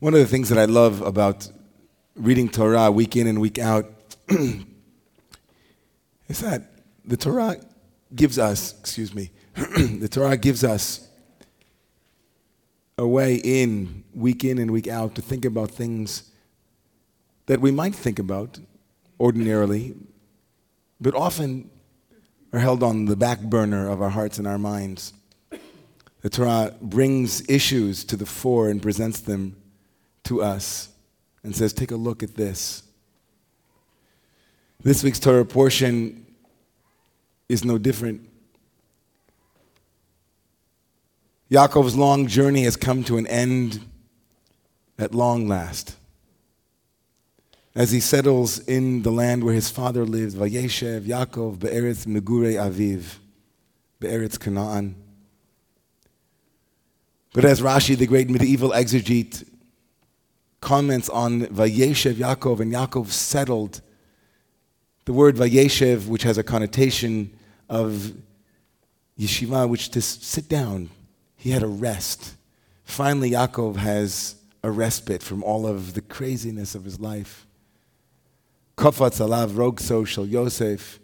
One of the things that I love about reading Torah week in and week out is that the Torah gives us, excuse me, the Torah gives us a way in, week in and week out, to think about things that we might think about ordinarily, but often are held on the back burner of our hearts and our minds. The Torah brings issues to the fore and presents them to us and says, Take a look at this. This week's Torah portion is no different. Yaakov's long journey has come to an end at long last. As he settles in the land where his father lives, Vayeshev Yaakov Be'eretz Megure Aviv, Be'eretz Canaan. But as Rashi, the great medieval exegete, comments on Vayeshev Yaakov, and Yaakov settled. The word Vayeshev, which has a connotation of yeshiva, which to sit down, he had a rest. Finally, Yaakov has a respite from all of the craziness of his life. Kofatz alav rogso shel Yosef.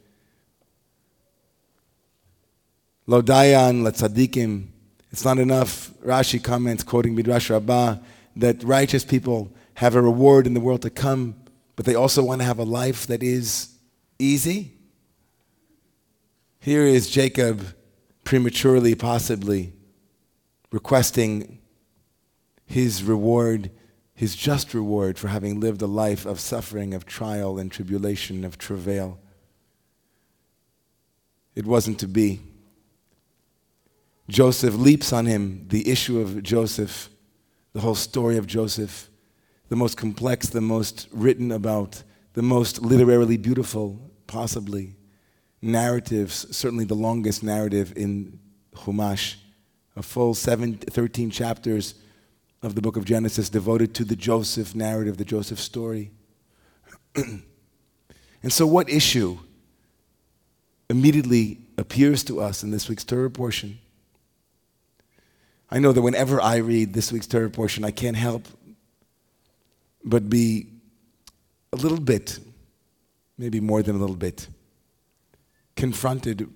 Lodayan latzadikim. It's not enough. Rashi comments, quoting Midrash Rabbah, that righteous people have a reward in the world to come, but they also want to have a life that is easy. Here is Jacob prematurely, possibly, requesting his reward, his just reward for having lived a life of suffering, of trial and tribulation, of travail. It wasn't to be. Joseph leaps on him, the issue of Joseph the whole story of Joseph, the most complex, the most written about, the most literarily beautiful, possibly, narratives, certainly the longest narrative in Chumash, a full seven, 13 chapters of the book of Genesis devoted to the Joseph narrative, the Joseph story. and so, what issue immediately appears to us in this week's Torah portion? I know that whenever I read this week's Torah portion, I can't help but be a little bit, maybe more than a little bit, confronted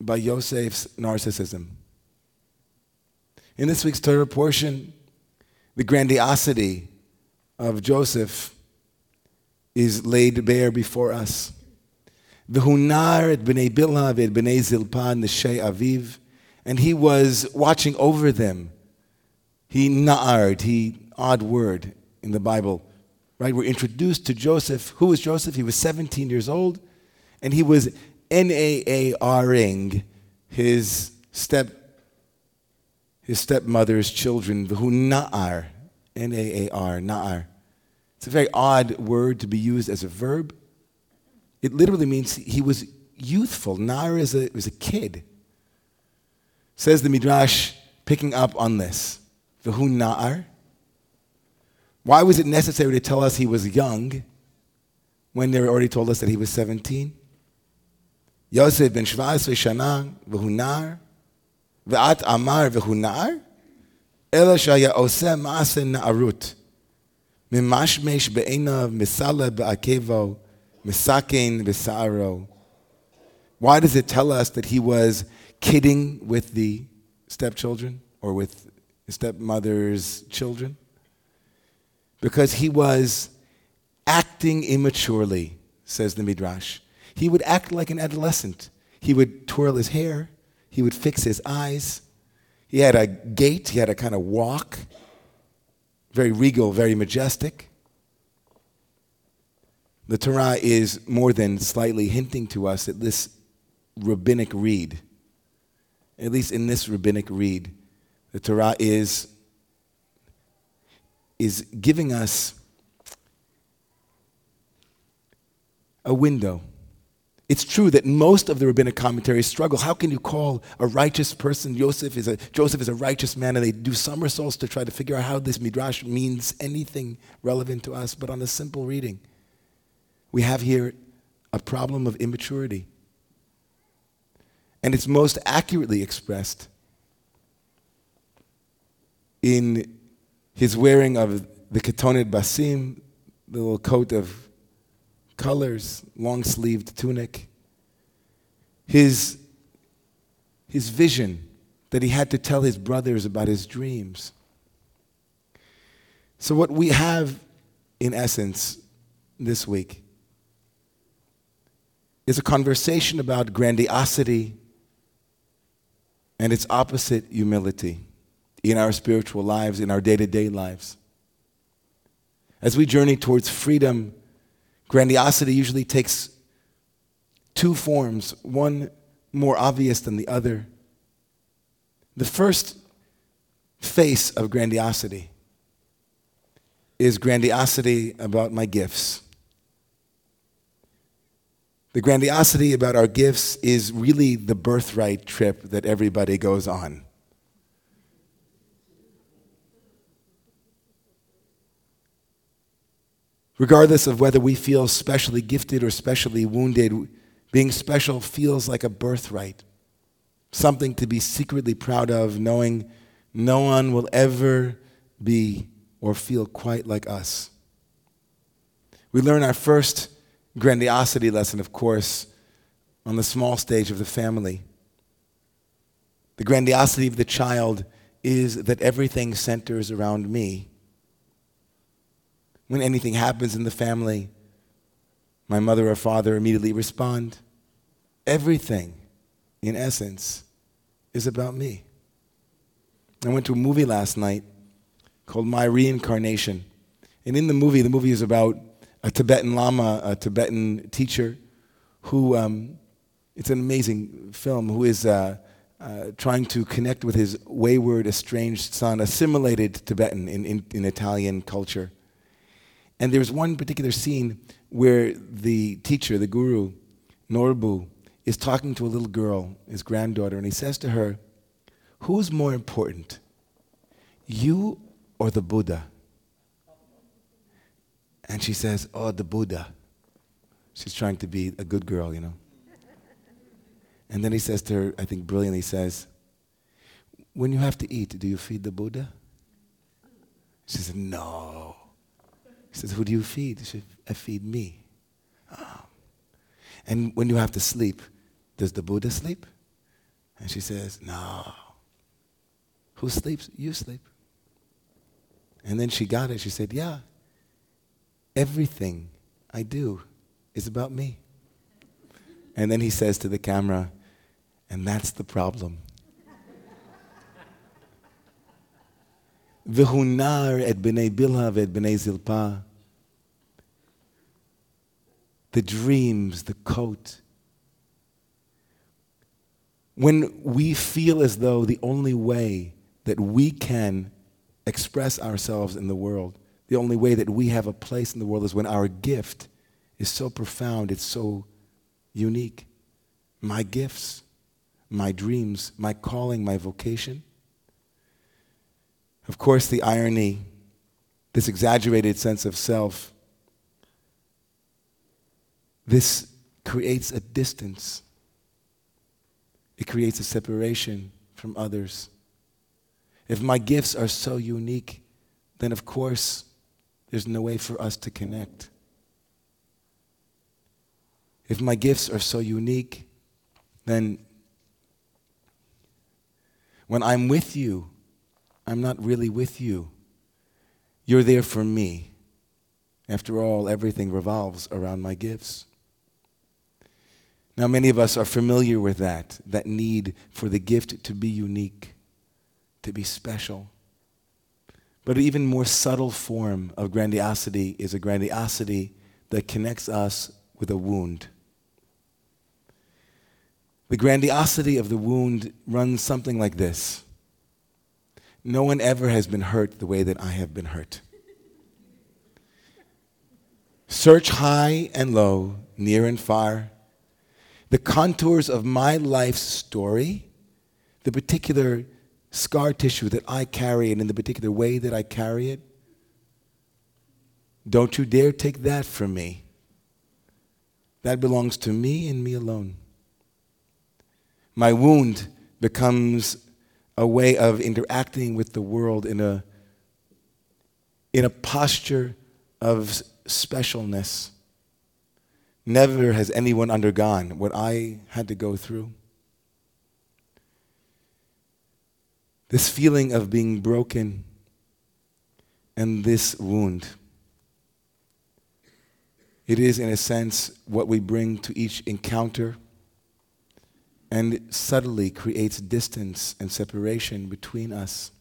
by Yosef's narcissism. In this week's Torah portion, the grandiosity of Joseph is laid bare before us. V'hunar et b'nei Bilha et b'nei Zilpa neshei aviv and he was watching over them. He na'ard, he, odd word in the Bible, right? We're introduced to Joseph. Who was Joseph? He was 17 years old, and he was N-A-A-R-ing his step, his stepmother's children, who na'ar, N-A-A-R, na'ar. It's a very odd word to be used as a verb. It literally means he was youthful. Na'ar is a, was a kid. Says the Midrash, picking up on this. V'hu na'ar. Why was it necessary to tell us he was young when they already told us that he was 17? Yosef ben Shvas v'shana v'hu na'ar. V'at amar v'hu na'ar. Ela shaya oseh na'arut. Mimashmesh be'enav misale be'akevo misakein v'sa'aro. Why does it tell us that he was kidding with the stepchildren or with stepmother's children because he was acting immaturely, says the Midrash. He would act like an adolescent. He would twirl his hair, he would fix his eyes. He had a gait, he had a kind of walk, very regal, very majestic. The Torah is more than slightly hinting to us that this rabbinic read at least in this rabbinic read, the Torah is, is giving us a window. It's true that most of the rabbinic commentaries struggle. How can you call a righteous person Joseph is a Joseph is a righteous man, and they do somersaults to try to figure out how this midrash means anything relevant to us? But on a simple reading, we have here a problem of immaturity. And it's most accurately expressed in his wearing of the ketonet basim, the little coat of colors, long sleeved tunic. His, his vision that he had to tell his brothers about his dreams. So, what we have in essence this week is a conversation about grandiosity and its opposite, humility, in our spiritual lives, in our day to day lives. As we journey towards freedom, grandiosity usually takes two forms, one more obvious than the other. The first face of grandiosity is grandiosity about my gifts. The grandiosity about our gifts is really the birthright trip that everybody goes on. Regardless of whether we feel specially gifted or specially wounded, being special feels like a birthright, something to be secretly proud of, knowing no one will ever be or feel quite like us. We learn our first grandiosity lesson, of course, on the small stage of the family. The grandiosity of the child is that everything centers around me. When anything happens in the family, my mother or father immediately respond. Everything, in essence, is about me. I went to a movie last night called My Reincarnation. And in the movie, the movie is about a Tibetan Lama, a Tibetan teacher, who, um, it's an amazing film, who is uh, uh, trying to connect with his wayward, estranged son, assimilated Tibetan in, in, in Italian culture. And there's one particular scene where the teacher, the guru, Norbu, is talking to a little girl, his granddaughter, and he says to her, Who's more important, you or the Buddha? And she says, Oh, the Buddha. She's trying to be a good girl, you know. And then he says to her, I think brilliantly, says, When you have to eat, do you feed the Buddha? She says, No. He says, Who do you feed? She says, I feed me. Oh. And when you have to sleep, does the Buddha sleep? And she says, No. Who sleeps? You sleep. And then she got it. She said, Yeah, everything I do is about me. And then he says to the camera, and that's the problem. The dreams, the coat. When we feel as though the only way that we can express ourselves in the world. The only way that we have a place in the world is when our gift is so profound, it's so unique. My gifts, my dreams, my calling, my vocation. Of course, the irony, this exaggerated sense of self, this creates a distance. It creates a separation from others. If my gifts are so unique, then of course there's no way for us to connect. If my gifts are so unique, then when I'm with you, I'm not really with you. You're there for me. After all, everything revolves around my gifts. Now, many of us are familiar with that, that need for the gift to be unique to be special. But an even more subtle form of grandiosity is a grandiosity that connects us with a wound. The grandiosity of the wound runs something like this No one ever has been hurt the way that I have been hurt. Search high and low, near and far. The contours of my life's story, the particular scar tissue that I carry and in the particular way that I carry it, don't you dare take that from me. That belongs to me and me alone. My wound becomes a way of interacting with the world in a, in a posture of specialness. Never has anyone undergone what I had to go through. This feeling of being broken and this wound. It is, in a sense, what we bring to each encounter and subtly creates distance and separation between us.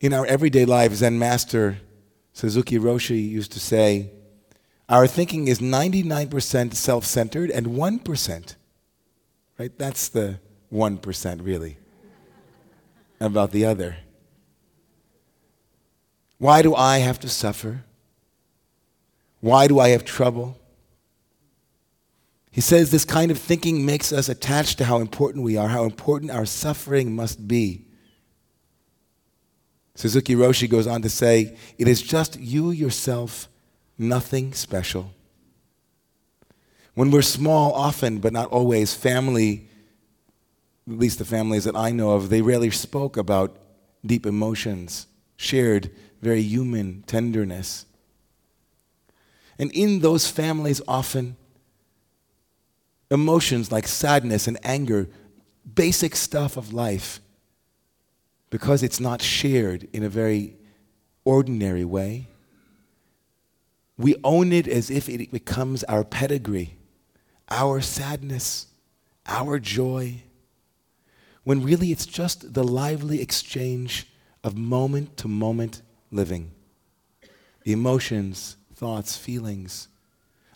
In our everyday lives, Zen Master Suzuki Roshi used to say, Our thinking is 99% self centered and 1%. Right? That's the 1%, really, about the other. Why do I have to suffer? Why do I have trouble? He says this kind of thinking makes us attached to how important we are, how important our suffering must be. Suzuki Roshi goes on to say, It is just you yourself, nothing special. When we're small, often, but not always, family, at least the families that I know of, they rarely spoke about deep emotions, shared very human tenderness. And in those families, often, emotions like sadness and anger, basic stuff of life, because it's not shared in a very ordinary way, we own it as if it becomes our pedigree, our sadness, our joy, when really it's just the lively exchange of moment to moment living. The emotions, thoughts, feelings,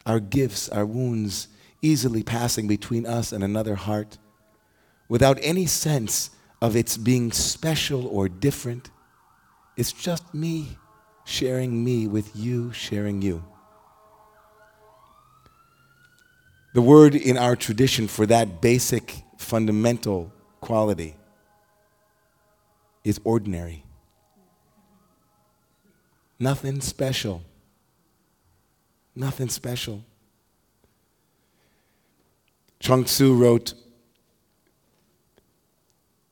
our gifts, our wounds, easily passing between us and another heart without any sense of its being special or different. It's just me sharing me with you sharing you. The word in our tradition for that basic fundamental quality is ordinary. Nothing special. Nothing special. Chuang Tzu wrote,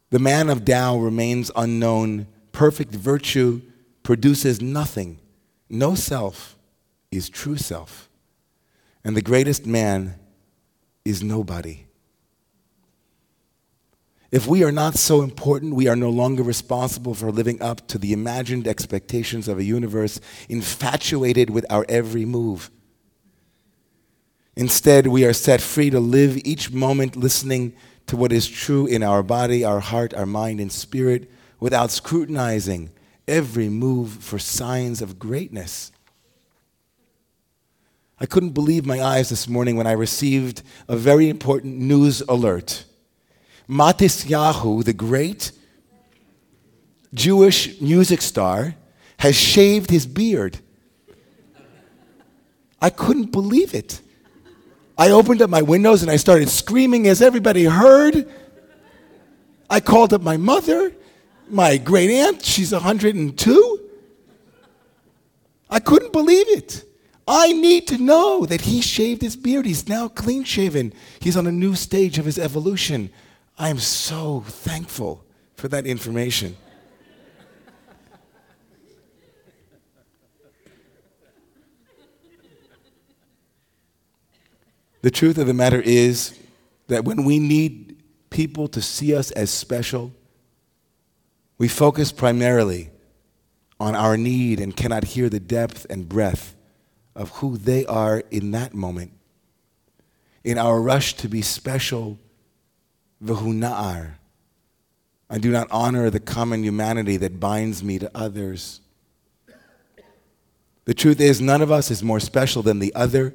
The man of Tao remains unknown. Perfect virtue produces nothing. No self is true self. And the greatest man is nobody. If we are not so important, we are no longer responsible for living up to the imagined expectations of a universe infatuated with our every move. Instead, we are set free to live each moment listening to what is true in our body, our heart, our mind, and spirit without scrutinizing every move for signs of greatness. I couldn't believe my eyes this morning when I received a very important news alert. Matisyahu, the great Jewish music star, has shaved his beard. I couldn't believe it. I opened up my windows and I started screaming as everybody heard. I called up my mother, my great aunt, she's 102. I couldn't believe it. I need to know that he shaved his beard. He's now clean shaven. He's on a new stage of his evolution. I am so thankful for that information. the truth of the matter is that when we need people to see us as special, we focus primarily on our need and cannot hear the depth and breadth of who they are in that moment. In our rush to be special, v'huna'ar. I do not honor the common humanity that binds me to others. The truth is, none of us is more special than the other.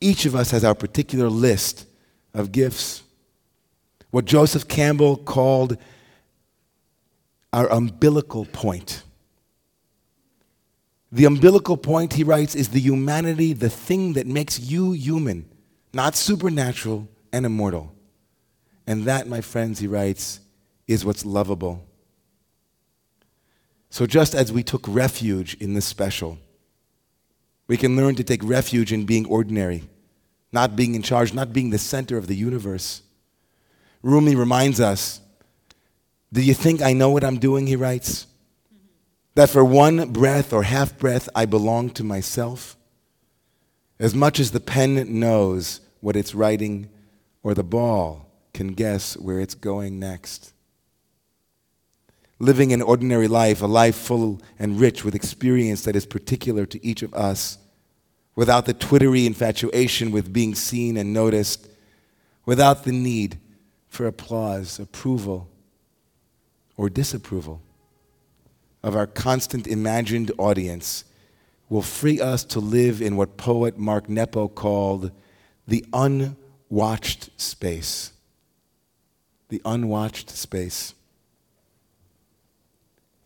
Each of us has our particular list of gifts. What Joseph Campbell called our umbilical point. The umbilical point, he writes, is the humanity, the thing that makes you human, not supernatural and immortal. And that, my friends, he writes, is what's lovable. So just as we took refuge in this special, we can learn to take refuge in being ordinary, not being in charge, not being the center of the universe. Rumi reminds us Do you think I know what I'm doing? He writes. that for one breath or half breath I belong to myself, as much as the pen knows what it's writing or the ball can guess where it's going next. Living an ordinary life, a life full and rich with experience that is particular to each of us, without the twittery infatuation with being seen and noticed, without the need for applause, approval, or disapproval of our constant imagined audience will free us to live in what poet Mark Nepo called the unwatched space. The unwatched space.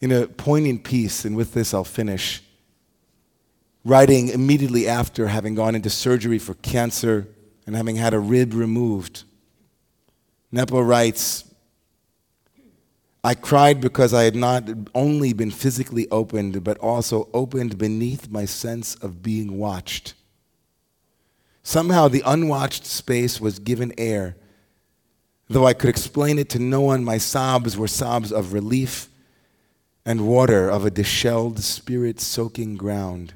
In a poignant piece, and with this I'll finish, writing immediately after having gone into surgery for cancer and having had a rib removed, Nepo writes, I cried because I had not only been physically opened, but also opened beneath my sense of being watched. Somehow the unwatched space was given air. Though I could explain it to no one, my sobs were sobs of relief and water of a dishevelled, spirit soaking ground.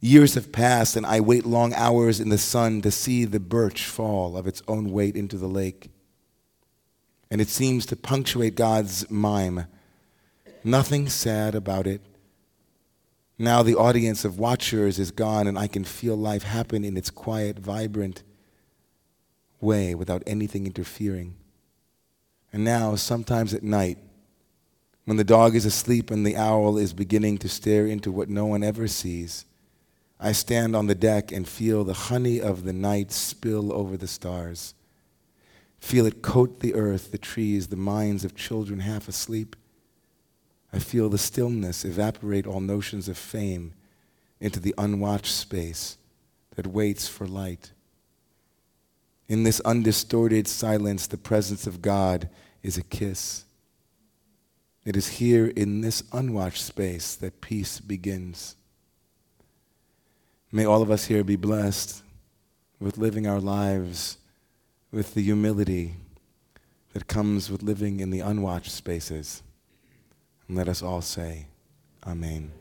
Years have passed, and I wait long hours in the sun to see the birch fall of its own weight into the lake and it seems to punctuate God's mime. Nothing sad about it. Now the audience of watchers is gone, and I can feel life happen in its quiet, vibrant way without anything interfering. And now, sometimes at night, when the dog is asleep and the owl is beginning to stare into what no one ever sees, I stand on the deck and feel the honey of the night spill over the stars. Feel it coat the earth, the trees, the minds of children half asleep. I feel the stillness evaporate all notions of fame into the unwatched space that waits for light. In this undistorted silence, the presence of God is a kiss. It is here in this unwatched space that peace begins. May all of us here be blessed with living our lives with the humility that comes with living in the unwatched spaces. And let us all say, Amen.